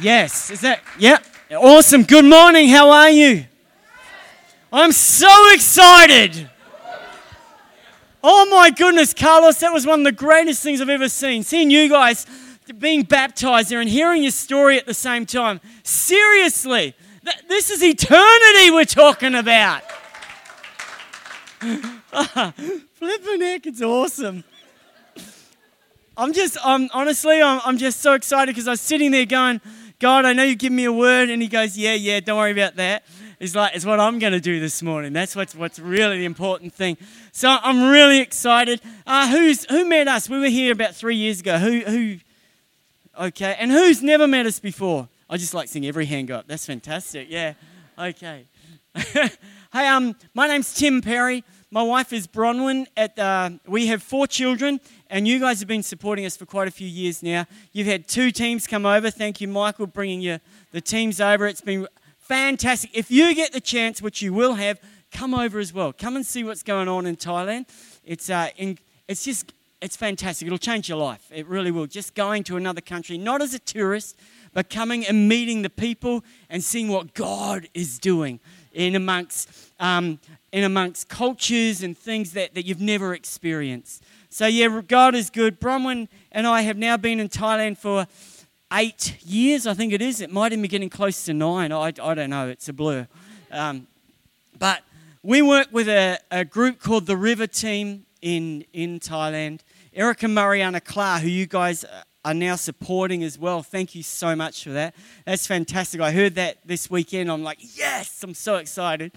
Yes, is that? Yep. Awesome. Good morning. How are you? I'm so excited. Oh my goodness, Carlos, that was one of the greatest things I've ever seen. Seeing you guys being baptized there and hearing your story at the same time. Seriously, th- this is eternity we're talking about. Flipping heck, it's awesome. I'm just, I'm honestly, I'm, I'm just so excited because I was sitting there going, God, I know you give me a word. And he goes, Yeah, yeah, don't worry about that. It's like, it's what I'm going to do this morning. That's what's, what's really the important thing. So I'm really excited. Uh, who's, who met us? We were here about three years ago. Who, who, okay. And who's never met us before? I just like seeing every hand go up. That's fantastic. Yeah. Okay. hey, um, my name's Tim Perry. My wife is Bronwyn. At, uh, we have four children, and you guys have been supporting us for quite a few years now. You've had two teams come over. Thank you, Michael, bringing you the teams over. It's been fantastic. If you get the chance, which you will have, come over as well. Come and see what's going on in Thailand. It's, uh, in, it's just, it's fantastic. It'll change your life. It really will. Just going to another country, not as a tourist, but coming and meeting the people and seeing what God is doing in amongst, um, in amongst cultures and things that, that you've never experienced. So, yeah, God is good. Bronwyn and I have now been in Thailand for eight years, I think it is. It might even be getting close to nine. I, I don't know. It's a blur. Um, but we work with a, a group called the River Team in, in Thailand. Erica Mariana Klar, who you guys are now supporting as well. Thank you so much for that. That's fantastic. I heard that this weekend. I'm like, yes, I'm so excited.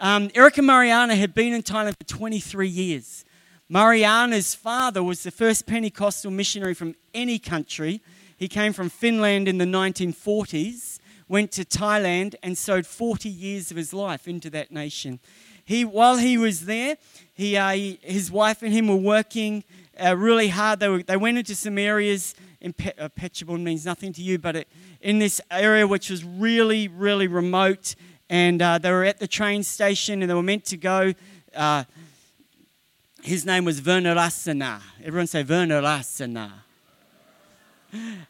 Um, Erica Mariana had been in Thailand for 23 years. Mariana's father was the first Pentecostal missionary from any country. He came from Finland in the 1940s, went to Thailand, and sowed 40 years of his life into that nation. He, while he was there, he, uh, he his wife and him were working uh, really hard. They, were, they went into some areas, in Pe- uh, means nothing to you, but it, in this area which was really, really remote, and uh, they were at the train station and they were meant to go. His name was Vernarasana. Everyone say Vernarasana.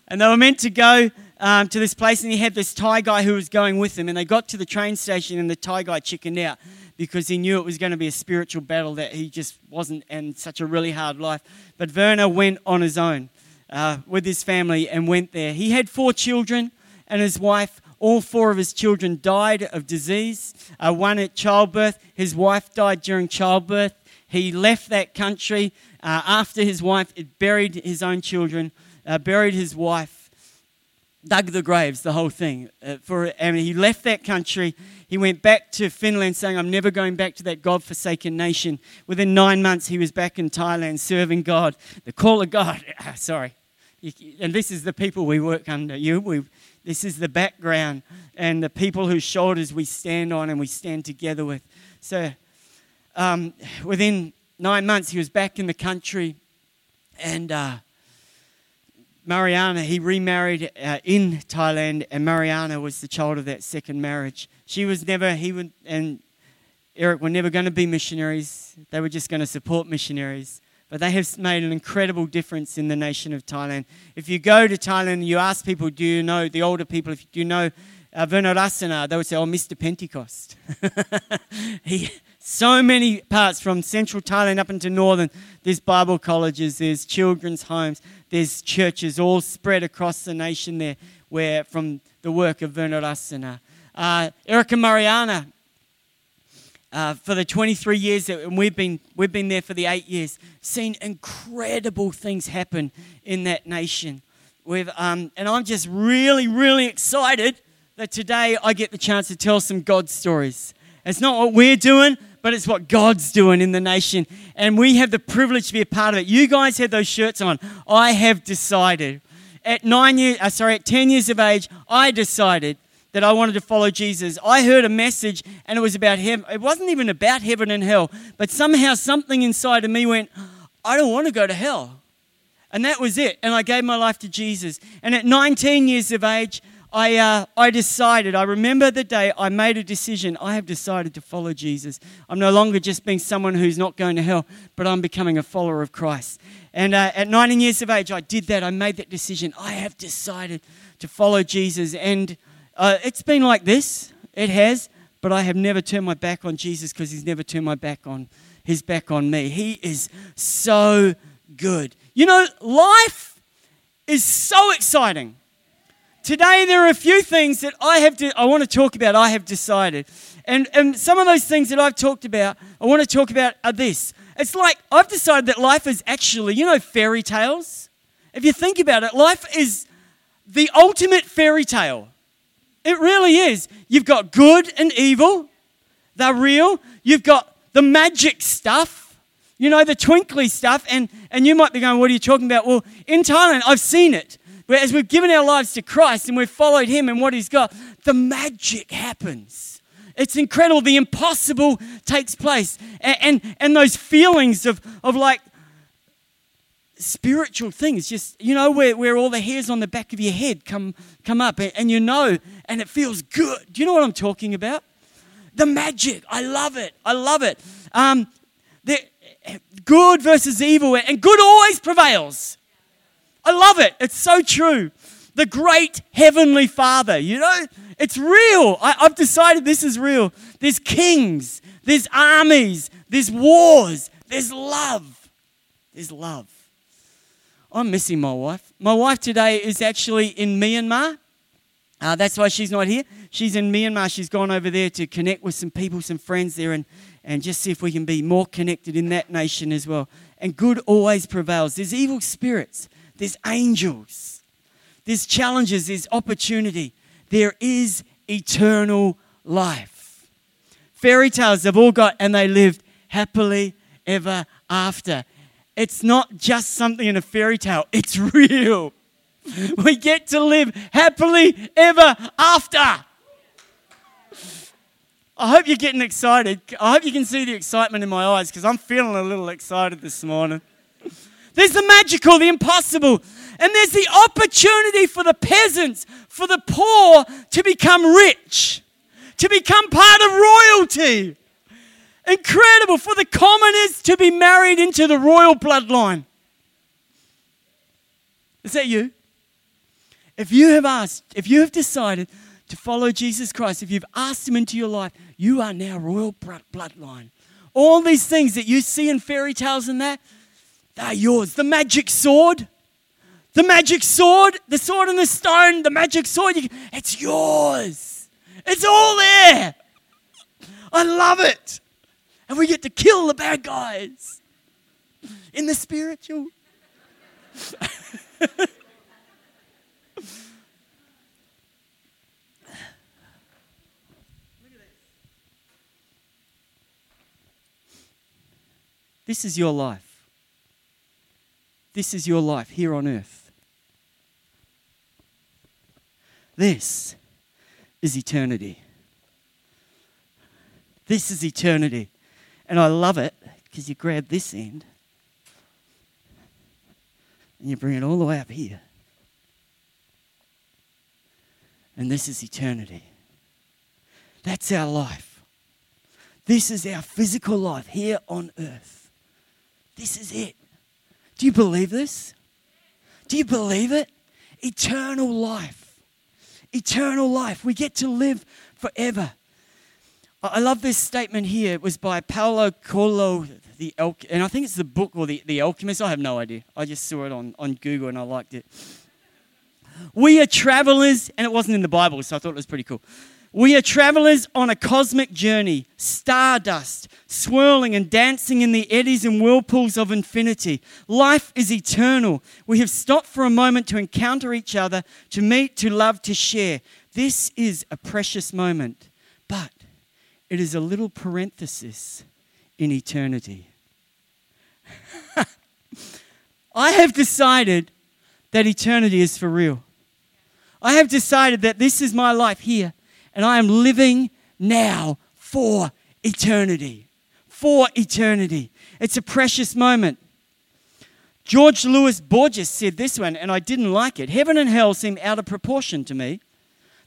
And they were meant to go um, to this place, and he had this Thai guy who was going with them. And they got to the train station, and the Thai guy chickened out because he knew it was going to be a spiritual battle that he just wasn't, in such a really hard life. But Werner went on his own uh, with his family and went there. He had four children and his wife. All four of his children died of disease. Uh, one at childbirth. His wife died during childbirth. He left that country uh, after his wife buried his own children, uh, buried his wife, dug the graves, the whole thing. Uh, for, and he left that country. He went back to Finland saying, I'm never going back to that God forsaken nation. Within nine months, he was back in Thailand serving God. The call of God, sorry. And this is the people we work under. You, we, this is the background and the people whose shoulders we stand on and we stand together with. So um, within nine months, he was back in the country and. Uh, Mariana, he remarried uh, in Thailand, and Mariana was the child of that second marriage. She was never, he would, and Eric were never going to be missionaries. They were just going to support missionaries. But they have made an incredible difference in the nation of Thailand. If you go to Thailand, and you ask people, do you know, the older people, if you know uh, Vernarasana, they would say, oh, Mr. Pentecost. he, so many parts from central Thailand up into northern. There's Bible colleges, there's children's homes, there's churches all spread across the nation there where from the work of Vernarasana. Uh, Erica Mariana, uh, for the 23 years that we've been, we've been there for the eight years, seen incredible things happen in that nation. We've, um, and I'm just really, really excited that today I get the chance to tell some God stories. It's not what we're doing, but it's what God's doing in the nation. And we have the privilege to be a part of it. You guys have those shirts on. I have decided. At nine years, uh, sorry, at 10 years of age, I decided that I wanted to follow Jesus. I heard a message and it was about heaven. It wasn't even about heaven and hell, but somehow something inside of me went, I don't want to go to hell. And that was it. And I gave my life to Jesus. And at 19 years of age, I, uh, I decided, I remember the day I made a decision. I have decided to follow Jesus. I'm no longer just being someone who's not going to hell, but I'm becoming a follower of Christ. And uh, at 19 years of age, I did that. I made that decision. I have decided to follow Jesus. And uh, it's been like this. It has. But I have never turned my back on Jesus because he's never turned my back on his back on me. He is so good. You know, life is so exciting. Today, there are a few things that I have to, I want to talk about, I have decided. And, and some of those things that I've talked about, I want to talk about are this. It's like I've decided that life is actually, you know, fairy tales? If you think about it, life is the ultimate fairy tale. It really is. You've got good and evil, they're real. You've got the magic stuff, you know, the twinkly stuff. And, and you might be going, What are you talking about? Well, in Thailand, I've seen it. As we've given our lives to Christ and we've followed Him and what He's got, the magic happens. It's incredible. The impossible takes place. And, and, and those feelings of, of like spiritual things, just, you know, where, where all the hairs on the back of your head come, come up and, and you know, and it feels good. Do you know what I'm talking about? The magic. I love it. I love it. Um, good versus evil, and good always prevails. I love it. It's so true. The great heavenly Father, you know, it's real. I, I've decided this is real. There's kings, there's armies, there's wars, there's love. There's love. I'm missing my wife. My wife today is actually in Myanmar. Uh, that's why she's not here. She's in Myanmar. She's gone over there to connect with some people, some friends there, and, and just see if we can be more connected in that nation as well. And good always prevails. There's evil spirits, there's angels, there's challenges, there's opportunity. There is eternal life. Fairy tales they've all got, and they lived happily ever after. It's not just something in a fairy tale, it's real. We get to live happily ever after. I hope you're getting excited. I hope you can see the excitement in my eyes because I'm feeling a little excited this morning. There's the magical, the impossible, and there's the opportunity for the peasants, for the poor to become rich, to become part of royalty. Incredible for the commoners to be married into the royal bloodline. Is that you? If you have asked, if you have decided to follow Jesus Christ, if you've asked Him into your life, you are now royal bloodline. All these things that you see in fairy tales and that, they're yours. The magic sword, the magic sword, the sword and the stone, the magic sword, you, it's yours. It's all there. I love it. And we get to kill the bad guys in the spiritual. This is your life. This is your life here on earth. This is eternity. This is eternity. And I love it because you grab this end and you bring it all the way up here. And this is eternity. That's our life. This is our physical life here on earth. This is it. Do you believe this? Do you believe it? Eternal life. Eternal life. We get to live forever. I love this statement here. It was by Paulo Coelho, the El- and I think it's the book or the, the Alchemist. I have no idea. I just saw it on, on Google and I liked it. We are travelers, and it wasn't in the Bible, so I thought it was pretty cool. We are travelers on a cosmic journey, stardust, swirling and dancing in the eddies and whirlpools of infinity. Life is eternal. We have stopped for a moment to encounter each other, to meet, to love, to share. This is a precious moment, but it is a little parenthesis in eternity. I have decided that eternity is for real. I have decided that this is my life here and I am living now for eternity. For eternity. It's a precious moment. George Louis Borges said this one, and I didn't like it. Heaven and hell seem out of proportion to me.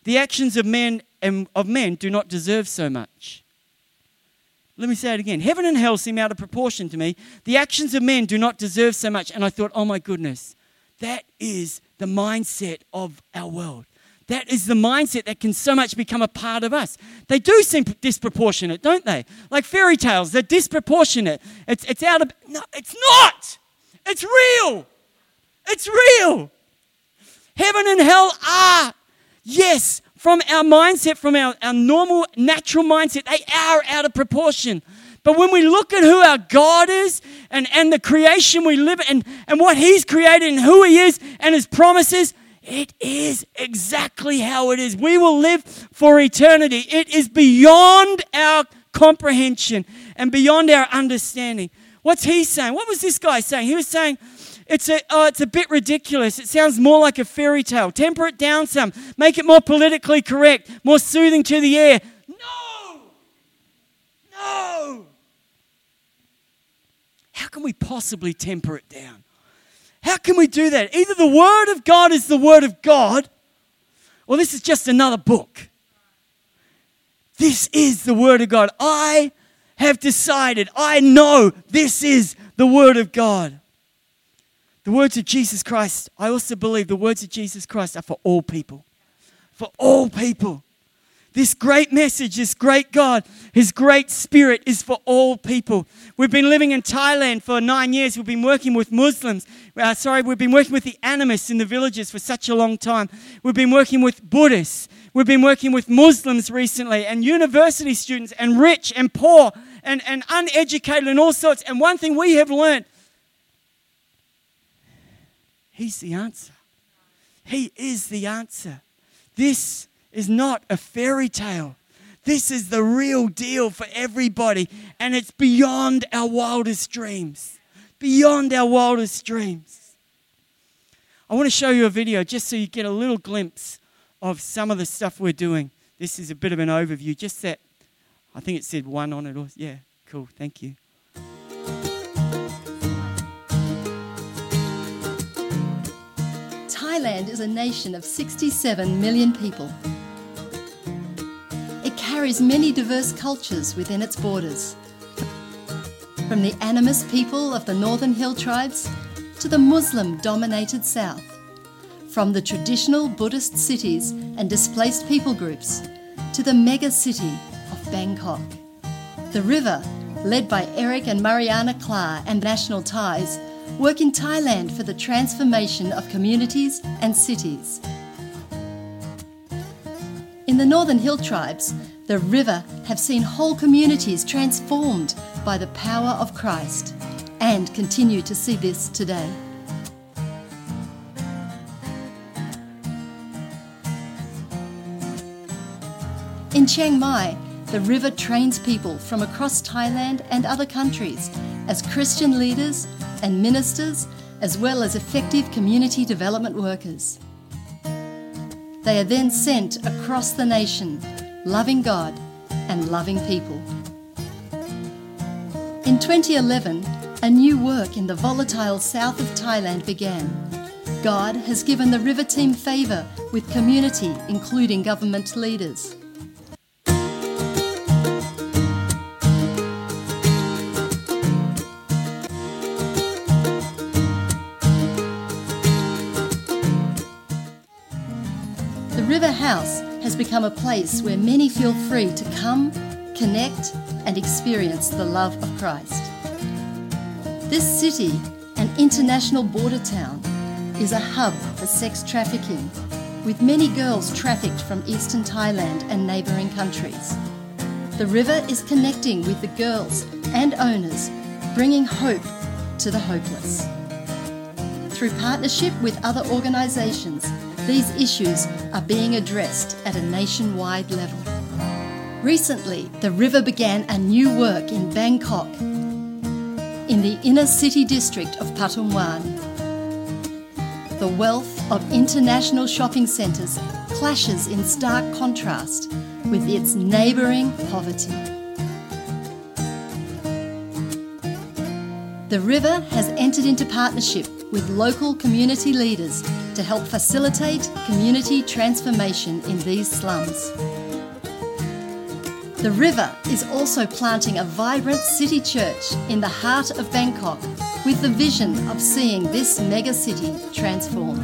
the actions of men and of men do not deserve so much. Let me say it again. Heaven and hell seem out of proportion to me. The actions of men do not deserve so much. And I thought, oh my goodness, that is the mindset of our world. That is the mindset that can so much become a part of us. They do seem disproportionate, don't they? Like fairy tales, they're disproportionate. It's, it's out of. No, it's not. It's real. It's real. Heaven and hell are, yes, from our mindset, from our, our normal, natural mindset, they are out of proportion. But when we look at who our God is and, and the creation we live in and, and what He's created and who He is and His promises, it is exactly how it is. We will live for eternity. It is beyond our comprehension and beyond our understanding. What's he saying? What was this guy saying? He was saying, it's a, oh, it's a bit ridiculous. It sounds more like a fairy tale. Temper it down some. Make it more politically correct, more soothing to the ear. No! No! How can we possibly temper it down? How can we do that? Either the Word of God is the Word of God, or this is just another book. This is the Word of God. I have decided, I know this is the Word of God. The words of Jesus Christ, I also believe the words of Jesus Christ are for all people. For all people. This great message, this great God, His great Spirit is for all people. We've been living in Thailand for nine years. We've been working with Muslims. Uh, sorry, we've been working with the animists in the villages for such a long time. We've been working with Buddhists. We've been working with Muslims recently and university students and rich and poor and, and uneducated and all sorts. And one thing we have learned He's the answer. He is the answer. This is not a fairy tale. This is the real deal for everybody, and it's beyond our wildest dreams. Beyond our wildest dreams. I want to show you a video just so you get a little glimpse of some of the stuff we're doing. This is a bit of an overview, just that I think it said one on it. Or, yeah, cool, thank you. Thailand is a nation of 67 million people. It carries many diverse cultures within its borders. From the animist people of the Northern Hill tribes to the Muslim dominated south. From the traditional Buddhist cities and displaced people groups to the mega city of Bangkok. The river, led by Eric and Mariana Klar and National Thais, work in Thailand for the transformation of communities and cities. In the Northern Hill tribes, the river have seen whole communities transformed by the power of Christ and continue to see this today. In Chiang Mai, the river trains people from across Thailand and other countries as Christian leaders and ministers, as well as effective community development workers. They are then sent across the nation, loving God and loving people. In 2011, a new work in the volatile south of Thailand began. God has given the River Team favour with community, including government leaders. The River House has become a place where many feel free to come, connect, and experience the love of Christ. This city, an international border town, is a hub for sex trafficking, with many girls trafficked from eastern Thailand and neighbouring countries. The river is connecting with the girls and owners, bringing hope to the hopeless. Through partnership with other organisations, these issues are being addressed at a nationwide level. Recently, the river began a new work in Bangkok, in the inner city district of Pathumwan. The wealth of international shopping centres clashes in stark contrast with its neighbouring poverty. The River has entered into partnership with local community leaders to help facilitate community transformation in these slums. The River is also planting a vibrant city church in the heart of Bangkok with the vision of seeing this mega city transformed.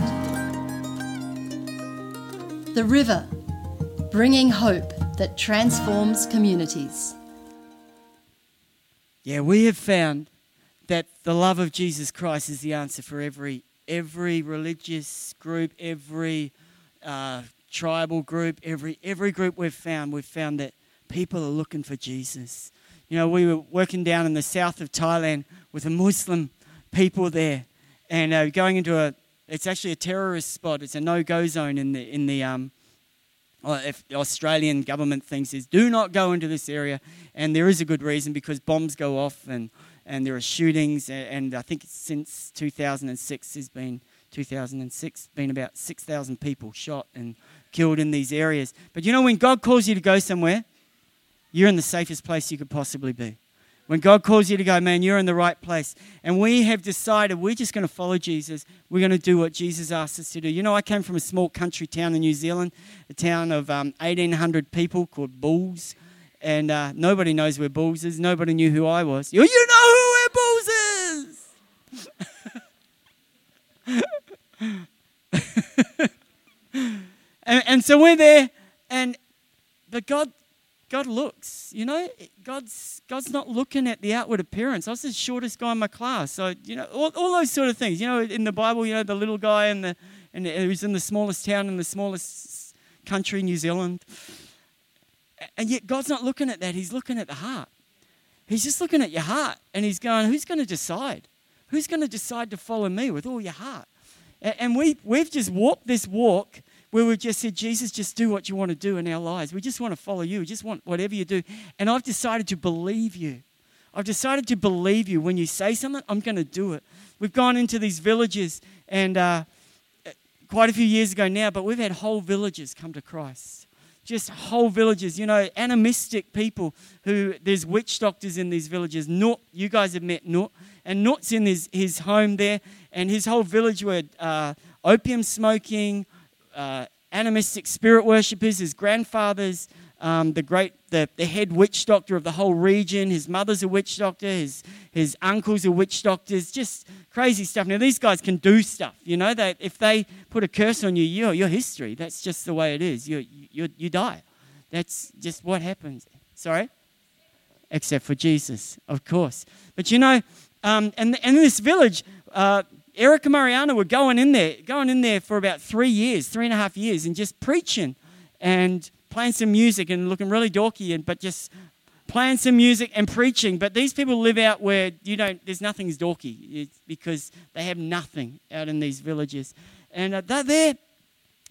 The River, bringing hope that transforms communities. Yeah, we have found that the love of Jesus Christ is the answer for every every religious group, every uh, tribal group, every every group we've found. We've found that people are looking for Jesus. You know, we were working down in the south of Thailand with a Muslim people there, and uh, going into a it's actually a terrorist spot. It's a no-go zone in the in the um, if the Australian government thinks is do not go into this area, and there is a good reason because bombs go off and and there are shootings, and I think since 2006 has been 2006 been about 6,000 people shot and killed in these areas. But you know when God calls you to go somewhere, you're in the safest place you could possibly be. When God calls you to go, man, you're in the right place. And we have decided we're just going to follow Jesus. We're going to do what Jesus asked us to do. You know, I came from a small country town in New Zealand, a town of um, 1,800 people called Bulls. And uh, nobody knows where Bulls is. Nobody knew who I was. You, you know who where Bulls is! and, and so we're there, and but God God looks, you know, God's, God's not looking at the outward appearance. I was the shortest guy in my class. So, you know, all, all those sort of things. You know, in the Bible, you know, the little guy and the, and who's in the smallest town in the smallest country, New Zealand. And yet God's not looking at that. He's looking at the heart. He's just looking at your heart and he's going, who's going to decide? Who's going to decide to follow me with all your heart? And we, we've just walked this walk where we've just said, Jesus, just do what you want to do in our lives. We just want to follow you. We just want whatever you do. And I've decided to believe you. I've decided to believe you. When you say something, I'm going to do it. We've gone into these villages, and uh, quite a few years ago now, but we've had whole villages come to Christ. Just whole villages, you know, animistic people who there's witch doctors in these villages. Not you guys have met Nut, and Nut's in his, his home there, and his whole village were uh, opium smoking, uh, animistic spirit worshippers, his grandfather's um, the great the, the head witch doctor of the whole region. His mother's a witch doctor. His his uncles are witch doctors. Just crazy stuff. Now these guys can do stuff. You know that if they put a curse on you, you're, you're history. That's just the way it is. You you you die. That's just what happens. Sorry, except for Jesus, of course. But you know, um, and and in this village. Uh, Eric and Mariana were going in there, going in there for about three years, three and a half years, and just preaching and playing some music and looking really dorky, and but just playing some music and preaching. But these people live out where you don't. There's nothing's dorky it's because they have nothing out in these villages, and uh, they're there.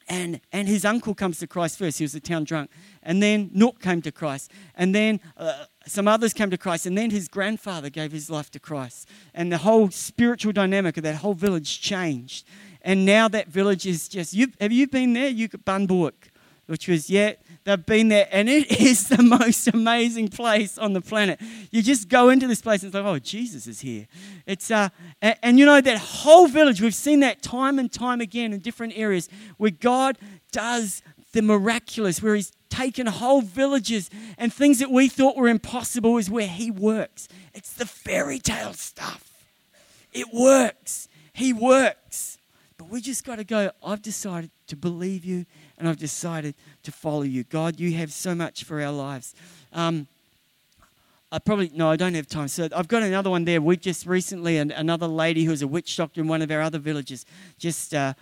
And and his uncle comes to Christ first. He was a town drunk, and then Nook came to Christ, and then uh, some others came to Christ, and then his grandfather gave his life to Christ. And the whole spiritual dynamic of that whole village changed. And now that village is just, you, have you been there? You Bunbuik, which was, yeah, they've been there, and it is the most amazing place on the planet. You just go into this place and it's like, oh, Jesus is here. It's, uh, and, and you know, that whole village, we've seen that time and time again in different areas where God does the miraculous, where He's taken whole villages and things that we thought were impossible is where He works. It's the fairy tale stuff. It works. He works. But we just got to go, I've decided to believe you and I've decided to follow you. God, you have so much for our lives. Um, I probably, no, I don't have time. So I've got another one there. We just recently, another lady who was a witch doctor in one of our other villages, just uh,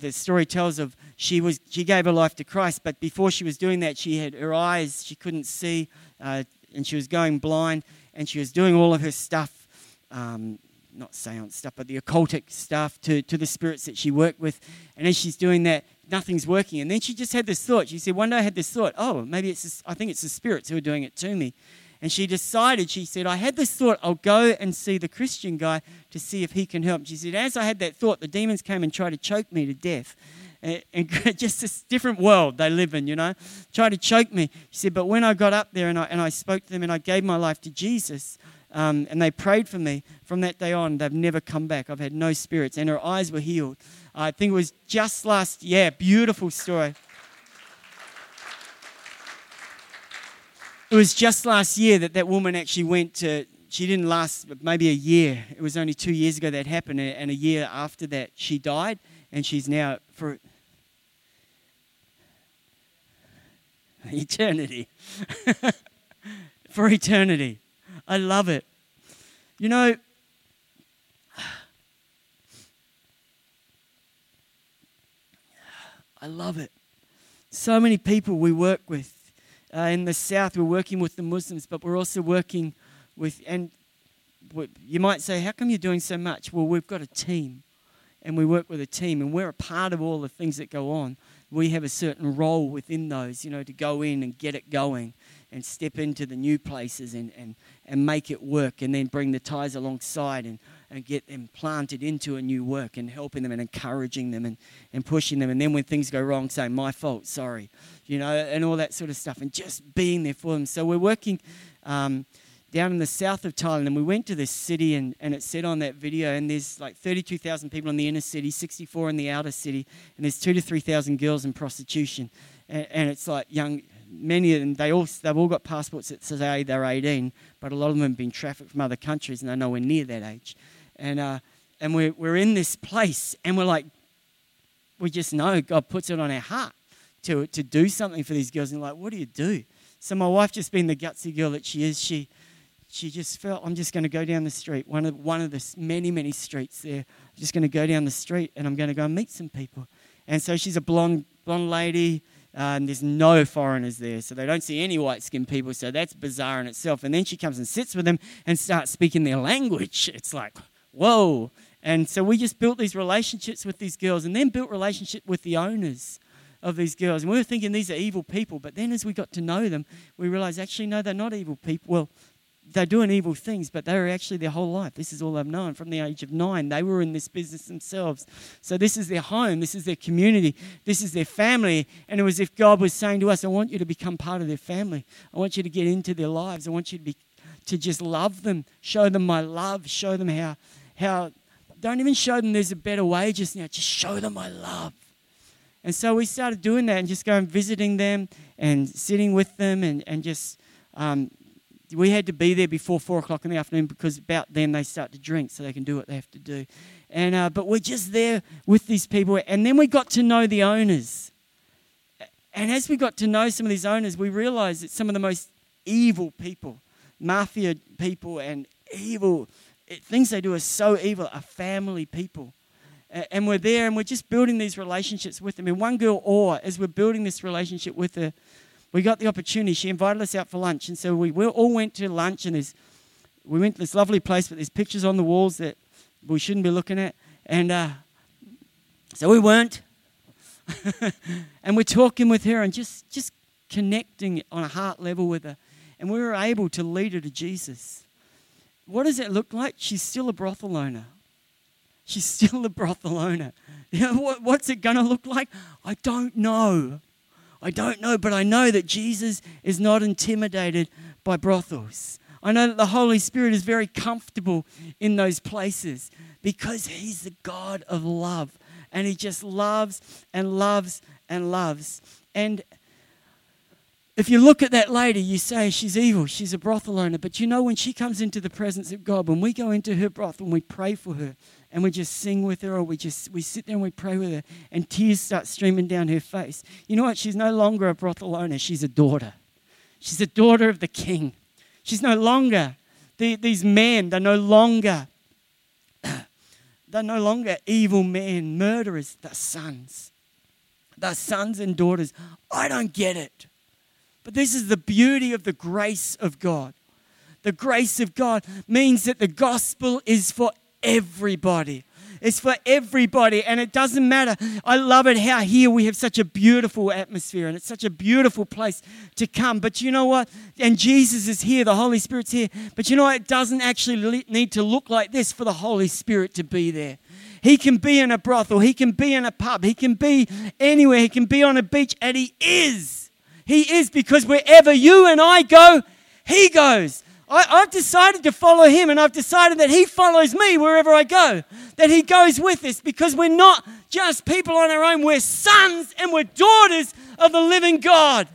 the story tells of she was she gave her life to Christ, but before she was doing that, she had her eyes she couldn't see, uh, and she was going blind, and she was doing all of her stuff, um, not seance stuff, but the occultic stuff to to the spirits that she worked with, and as she's doing that, nothing's working, and then she just had this thought. She said, one day I had this thought, oh, maybe it's I think it's the spirits who are doing it to me. And she decided, she said, I had this thought, I'll go and see the Christian guy to see if he can help. She said, as I had that thought, the demons came and tried to choke me to death. And, and just this different world they live in, you know, tried to choke me. She said, but when I got up there and I, and I spoke to them and I gave my life to Jesus, Um, and they prayed for me. From that day on, they've never come back. I've had no spirits, and her eyes were healed. I think it was just last, yeah, beautiful story. It was just last year that that woman actually went to, she didn't last maybe a year. It was only two years ago that happened, and a year after that, she died, and she's now for eternity. for eternity. I love it. You know, I love it. So many people we work with. Uh, in the south, we're working with the Muslims, but we're also working with, and you might say, How come you're doing so much? Well, we've got a team, and we work with a team, and we're a part of all the things that go on. We have a certain role within those, you know, to go in and get it going and step into the new places and, and, and make it work and then bring the Thais alongside and, and get them planted into a new work and helping them and encouraging them and, and pushing them. And then when things go wrong, saying, my fault, sorry, you know, and all that sort of stuff and just being there for them. So we're working um, down in the south of Thailand and we went to this city and, and it said on that video, and there's like 32,000 people in the inner city, 64 in the outer city, and there's two to 3,000 girls in prostitution. And, and it's like young many of them, they all, they've all got passports that say they're 18, but a lot of them have been trafficked from other countries and they're nowhere near that age. And, uh, and we're, we're in this place and we're like, we just know God puts it on our heart to, to do something for these girls. And like, what do you do? So my wife, just being the gutsy girl that she is, she, she just felt, I'm just going to go down the street, one of, one of the many, many streets there. I'm just going to go down the street and I'm going to go and meet some people. And so she's a blonde, blonde lady uh, and there's no foreigners there, so they don't see any white skinned people, so that's bizarre in itself. And then she comes and sits with them and starts speaking their language. It's like, whoa. And so we just built these relationships with these girls and then built relationship with the owners of these girls. And we were thinking these are evil people, but then as we got to know them, we realized actually, no, they're not evil people. Well, they're doing evil things, but they were actually their whole life. This is all they've known. From the age of nine, they were in this business themselves. So this is their home, this is their community, this is their family. And it was if God was saying to us, I want you to become part of their family. I want you to get into their lives. I want you to be to just love them, show them my love, show them how how don't even show them there's a better way just now. Just show them my love. And so we started doing that and just going visiting them and sitting with them and, and just um, we had to be there before four o'clock in the afternoon because about then they start to drink so they can do what they have to do. And uh, but we're just there with these people, and then we got to know the owners. And as we got to know some of these owners, we realized that some of the most evil people, mafia people, and evil things they do are so evil, are family people. And we're there and we're just building these relationships with them. And one girl, Or, as we're building this relationship with her, we got the opportunity. She invited us out for lunch, and so we all went to lunch. And there's, we went to this lovely place, but there's pictures on the walls that we shouldn't be looking at, and uh, so we weren't. and we're talking with her and just just connecting on a heart level with her, and we were able to lead her to Jesus. What does it look like? She's still a brothel owner. She's still a brothel owner. You know, what, what's it going to look like? I don't know. I don't know, but I know that Jesus is not intimidated by brothels. I know that the Holy Spirit is very comfortable in those places because He's the God of love. And He just loves and loves and loves. And if you look at that lady, you say she's evil, she's a brothel owner. But you know, when she comes into the presence of God, when we go into her brothel and we pray for her, and we just sing with her or we just we sit there and we pray with her and tears start streaming down her face you know what? She's no longer a brothel owner she's a daughter. She's a daughter of the king. She's no longer the, these men they're no longer they're no longer evil men murderers they're sons. They're sons and daughters. I don't get it but this is the beauty of the grace of god the grace of god means that the gospel is for everybody. It's for everybody, and it doesn't matter. I love it how here we have such a beautiful atmosphere, and it's such a beautiful place to come. But you know what? And Jesus is here, the Holy Spirit's here. But you know what? It doesn't actually need to look like this for the Holy Spirit to be there. He can be in a brothel, he can be in a pub, he can be anywhere, he can be on a beach, and he is. He is because wherever you and I go, he goes. I, I've decided to follow him, and I've decided that he follows me wherever I go, that he goes with us because we're not just people on our own, we're sons and we're daughters of the living God.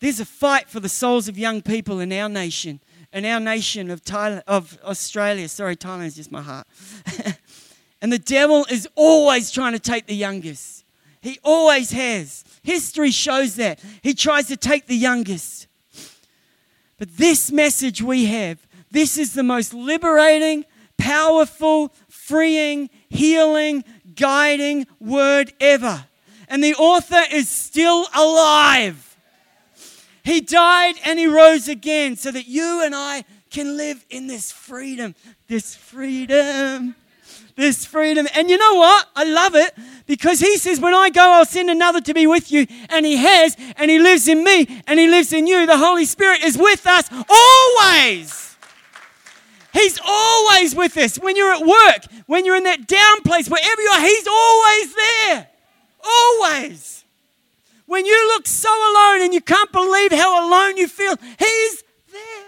There's a fight for the souls of young people in our nation, in our nation of, Thailand, of Australia. Sorry, Thailand is just my heart. and the devil is always trying to take the youngest. He always has. History shows that. He tries to take the youngest. But this message we have, this is the most liberating, powerful, freeing, healing, guiding word ever. And the author is still alive. He died and he rose again so that you and I can live in this freedom. This freedom. This freedom. And you know what? I love it because he says, When I go, I'll send another to be with you. And he has, and he lives in me, and he lives in you. The Holy Spirit is with us always. He's always with us. When you're at work, when you're in that down place, wherever you are, He's always there. Always. When you look so alone and you can't believe how alone you feel, He's there.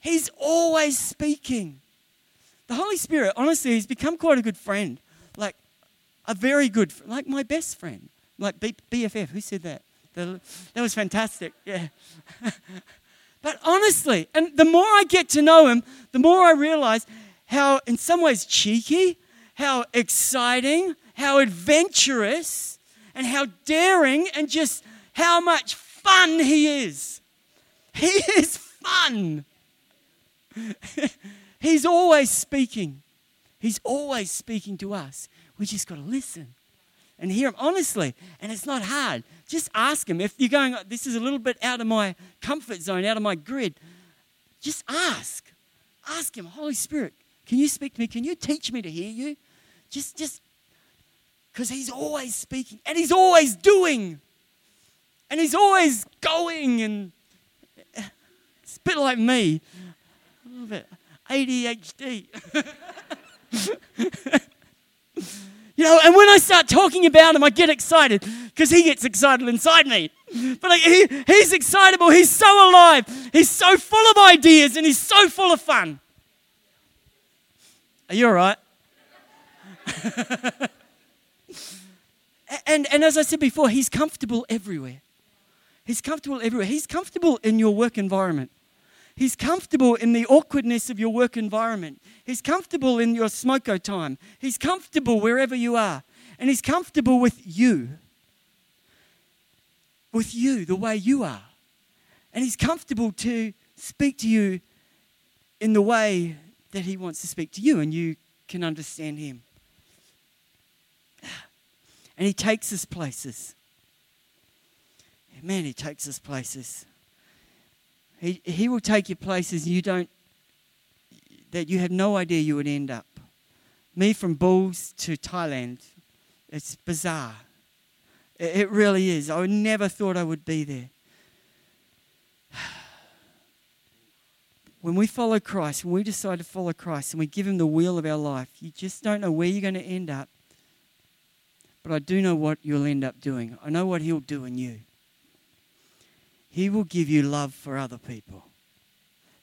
He's always speaking. The Holy Spirit, honestly, He's become quite a good friend. Like a very good, like my best friend. Like B- BFF. Who said that? that was fantastic. Yeah. but honestly, and the more I get to know Him, the more I realize how, in some ways, cheeky, how exciting, how adventurous, and how daring and just how much fun he is. He is fun. He's always speaking. He's always speaking to us. We just got to listen and hear him honestly. And it's not hard. Just ask him. If you're going, this is a little bit out of my comfort zone, out of my grid, just ask. Ask him, Holy Spirit, can you speak to me? Can you teach me to hear you? Just, just because he's always speaking and he's always doing and he's always going and it's a bit like me a little bit adhd you know and when i start talking about him i get excited because he gets excited inside me but like, he, he's excitable he's so alive he's so full of ideas and he's so full of fun are you all right and, and as I said before, he's comfortable everywhere. He's comfortable everywhere. He's comfortable in your work environment. He's comfortable in the awkwardness of your work environment. He's comfortable in your smoko time. He's comfortable wherever you are. And he's comfortable with you. With you, the way you are. And he's comfortable to speak to you in the way that he wants to speak to you, and you can understand him. And He takes us places. Man, He takes us places. He, he will take you places you don't, that you have no idea you would end up. Me from Bulls to Thailand, it's bizarre. It, it really is. I never thought I would be there. When we follow Christ, when we decide to follow Christ and we give Him the wheel of our life, you just don't know where you're going to end up. But I do know what you'll end up doing. I know what He'll do in you. He will give you love for other people.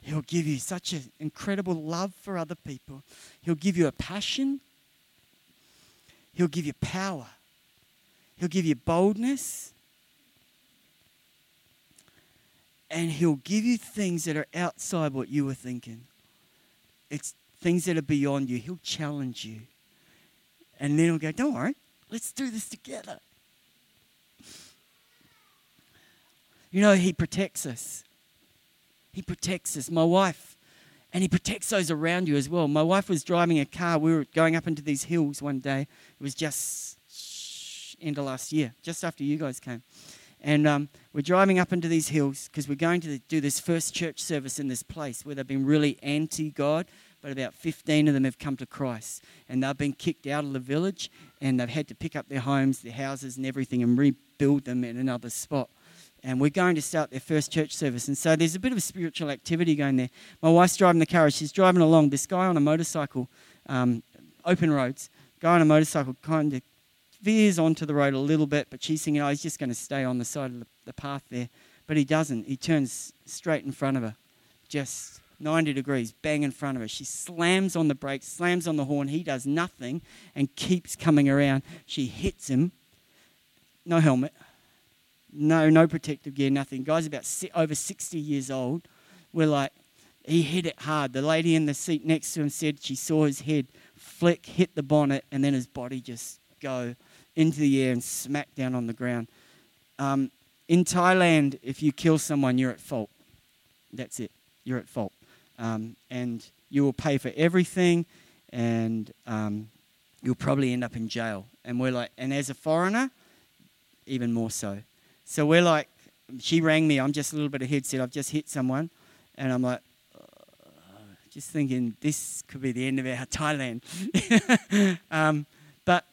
He'll give you such an incredible love for other people. He'll give you a passion. He'll give you power. He'll give you boldness. And He'll give you things that are outside what you were thinking. It's things that are beyond you. He'll challenge you. And then He'll go, Don't worry, Let's do this together. You know, He protects us. He protects us. My wife, and He protects those around you as well. My wife was driving a car. We were going up into these hills one day. It was just end of last year, just after you guys came. And um, we're driving up into these hills because we're going to do this first church service in this place where they've been really anti God but about 15 of them have come to Christ. And they've been kicked out of the village and they've had to pick up their homes, their houses, and everything and rebuild them in another spot. And we're going to start their first church service. And so there's a bit of a spiritual activity going there. My wife's driving the car, she's driving along. This guy on a motorcycle, um, open roads, guy on a motorcycle kind of veers onto the road a little bit, but she's thinking, oh, he's just going to stay on the side of the, the path there. But he doesn't. He turns straight in front of her, just 90 degrees, bang in front of her. She slams on the brakes, slams on the horn. He does nothing and keeps coming around. She hits him. No helmet. No, no protective gear, nothing. Guy's about over 60 years old. We're like, he hit it hard. The lady in the seat next to him said she saw his head flick, hit the bonnet, and then his body just go into the air and smack down on the ground. Um, in Thailand, if you kill someone, you're at fault. That's it. You're at fault. Um, and you will pay for everything, and um, you'll probably end up in jail. And we're like, and as a foreigner, even more so. So we're like, she rang me. I'm just a little bit ahead, said, I've just hit someone. And I'm like, just thinking this could be the end of our Thailand. um, but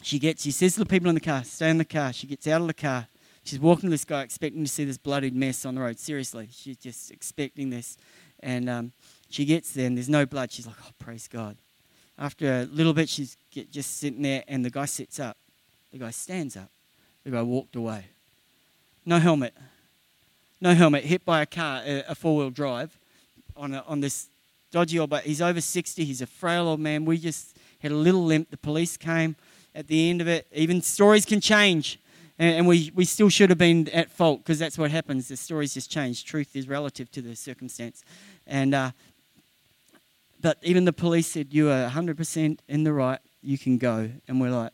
she gets, she says to the people in the car, stay in the car. She gets out of the car. She's walking to this guy, expecting to see this bloodied mess on the road. Seriously, she's just expecting this. And um, she gets there, and there's no blood. She's like, oh, praise God. After a little bit, she's get, just sitting there, and the guy sits up. The guy stands up. The guy walked away. No helmet. No helmet. Hit by a car, a, four wheel drive on, a, on this dodgy old, but he's over 60. He's a frail old man. We just had a little limp. The police came at the end of it. Even stories can change. And, and we, we still should have been at fault because that's what happens. The stories just change. Truth is relative to the circumstance. And, uh, but even the police said, You are 100% in the right. You can go. And we're like,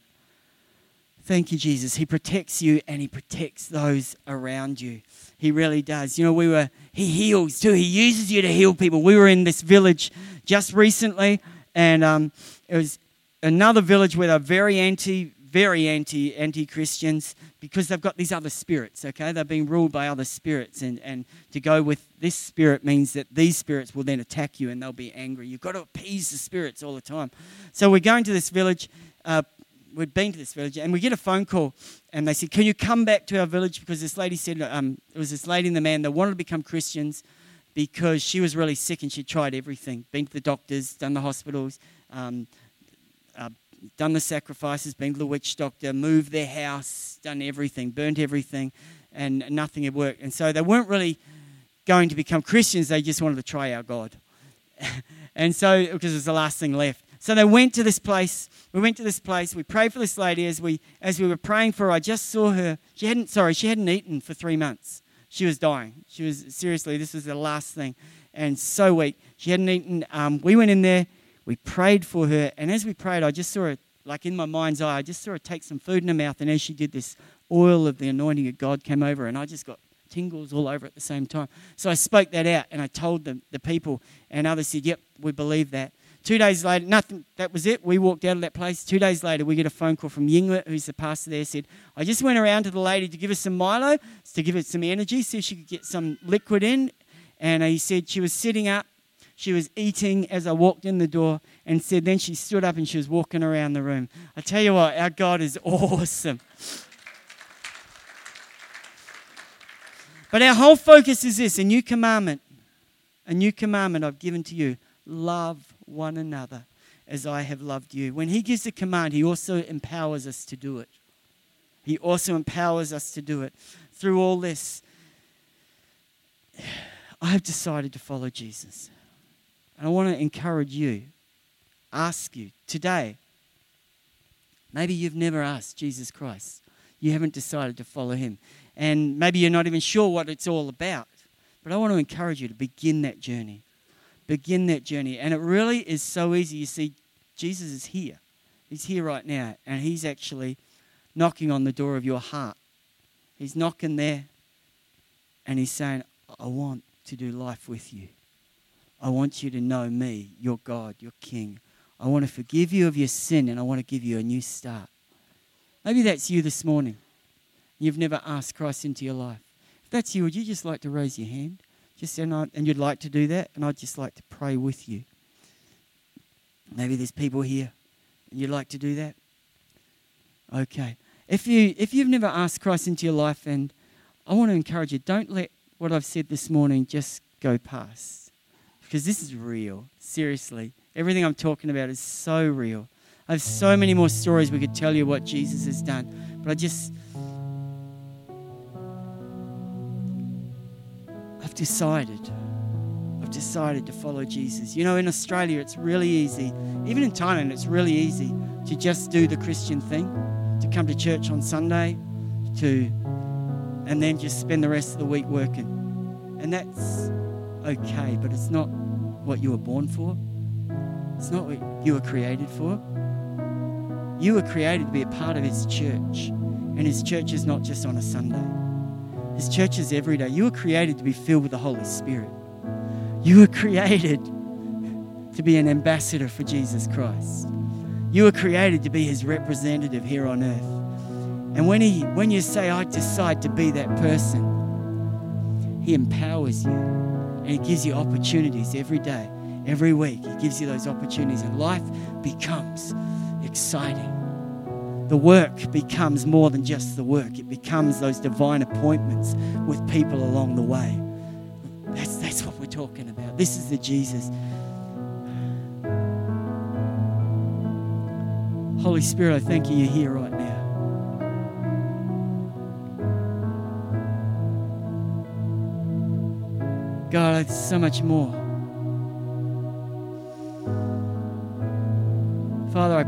Thank you, Jesus. He protects you and He protects those around you. He really does. You know, we were, He heals too. He uses you to heal people. We were in this village just recently, and um, it was another village where they're very anti, very anti, anti Christians because they've got these other spirits, okay? They're being ruled by other spirits, and, and to go with this spirit means that these spirits will then attack you and they'll be angry. You've got to appease the spirits all the time. So we're going to this village. Uh, we'd been to this village, and we get a phone call, and they said, "Can you come back to our village?" Because this lady said um, it was this lady and the man that wanted to become Christians because she was really sick and she'd tried everything, been to the doctors, done the hospitals, um, uh, done the sacrifices, been to the witch doctor, moved their house, done everything, burnt everything, and nothing had worked. And so they weren't really going to become Christians; they just wanted to try our God. and so, because it was the last thing left. So they went to this place. We went to this place. We prayed for this lady as we as we were praying for her. I just saw her. She hadn't sorry, she hadn't eaten for three months. She was dying. She was seriously. This was the last thing, and so weak. She hadn't eaten. Um, we went in there. We prayed for her, and as we prayed, I just saw her like in my mind's eye. I just saw her take some food in her mouth, and as she did this, oil of the anointing of God came over, and I just got tingles all over at the same time. So I spoke that out, and I told the, the people, and others said, "Yep, we believe that." Two days later, nothing, that was it. We walked out of that place. Two days later, we get a phone call from Yinglet, who's the pastor there, said, I just went around to the lady to give her some Milo, to give her some energy, see if she could get some liquid in. And he said she was sitting up, she was eating as I walked in the door, and said then she stood up and she was walking around the room. I tell you what, our God is awesome. But our whole focus is this a new commandment. A new commandment I've given to you love one another as I have loved you. When He gives a command, He also empowers us to do it. He also empowers us to do it. Through all this, I have decided to follow Jesus. And I want to encourage you, ask you today. Maybe you've never asked Jesus Christ. You haven't decided to follow him. And maybe you're not even sure what it's all about. But I want to encourage you to begin that journey begin that journey. And it really is so easy. You see, Jesus is here. He's here right now, and He's actually knocking on the door of your heart. He's knocking there, and He's saying, I want to do life with you. I want you to know me, your God, your King. I want to forgive you of your sin, and I want to give you a new start. Maybe that's you this morning. You've never asked Christ into your life. If that's you, would you just like to raise your hand? Just and, I, and you'd like to do that, and I'd just like to pray with you. Maybe there's people here, and you'd like to do that. Okay. If you if you've never asked Christ into your life, and I want to encourage you, don't let what I've said this morning just go past, because this is real. Seriously, everything I'm talking about is so real. I have so many more stories we could tell you what Jesus has done. But I just, I've decided. I've decided to follow Jesus. You know, in Australia, it's really easy, even in Thailand, it's really easy to just do the Christian thing, to come to church on Sunday, to, and then just spend the rest of the week working. And that's okay, but it's not what you were born for. It's not what you were created for. You were created to be a part of His church. And His church is not just on a Sunday, His church is every day. You were created to be filled with the Holy Spirit. You were created to be an ambassador for Jesus Christ. You were created to be His representative here on earth. And when, he, when you say, I decide to be that person, He empowers you and He gives you opportunities every day, every week. He gives you those opportunities, and life becomes exciting. The work becomes more than just the work, it becomes those divine appointments with people along the way. That's, that's what we're talking about. This is the Jesus. Holy Spirit, I thank you, you're here right now. God, it's so much more.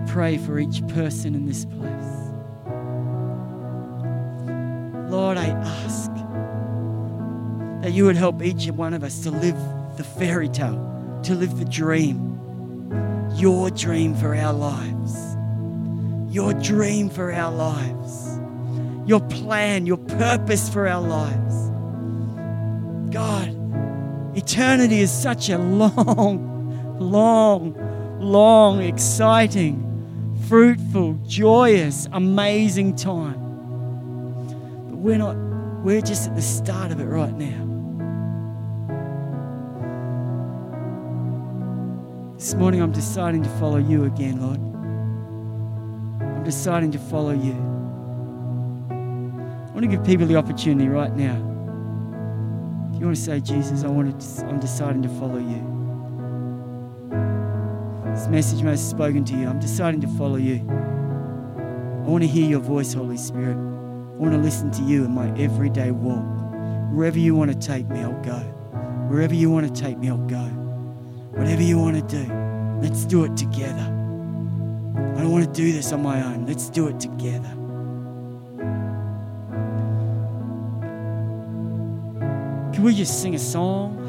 Pray for each person in this place. Lord, I ask that you would help each one of us to live the fairy tale, to live the dream, your dream for our lives, your dream for our lives, your plan, your purpose for our lives. God, eternity is such a long, long, long, exciting, fruitful, joyous, amazing time. But we're not, we're just at the start of it right now. This morning I'm deciding to follow you again, Lord. I'm deciding to follow you. I want to give people the opportunity right now. If you want to say, Jesus, I want to, I'm deciding to follow you. This message may have spoken to you. I'm deciding to follow you. I want to hear your voice, Holy Spirit. I want to listen to you in my everyday walk. Wherever you want to take me, I'll go. Wherever you want to take me, I'll go. Whatever you want to do, let's do it together. I don't want to do this on my own. Let's do it together. Can we just sing a song?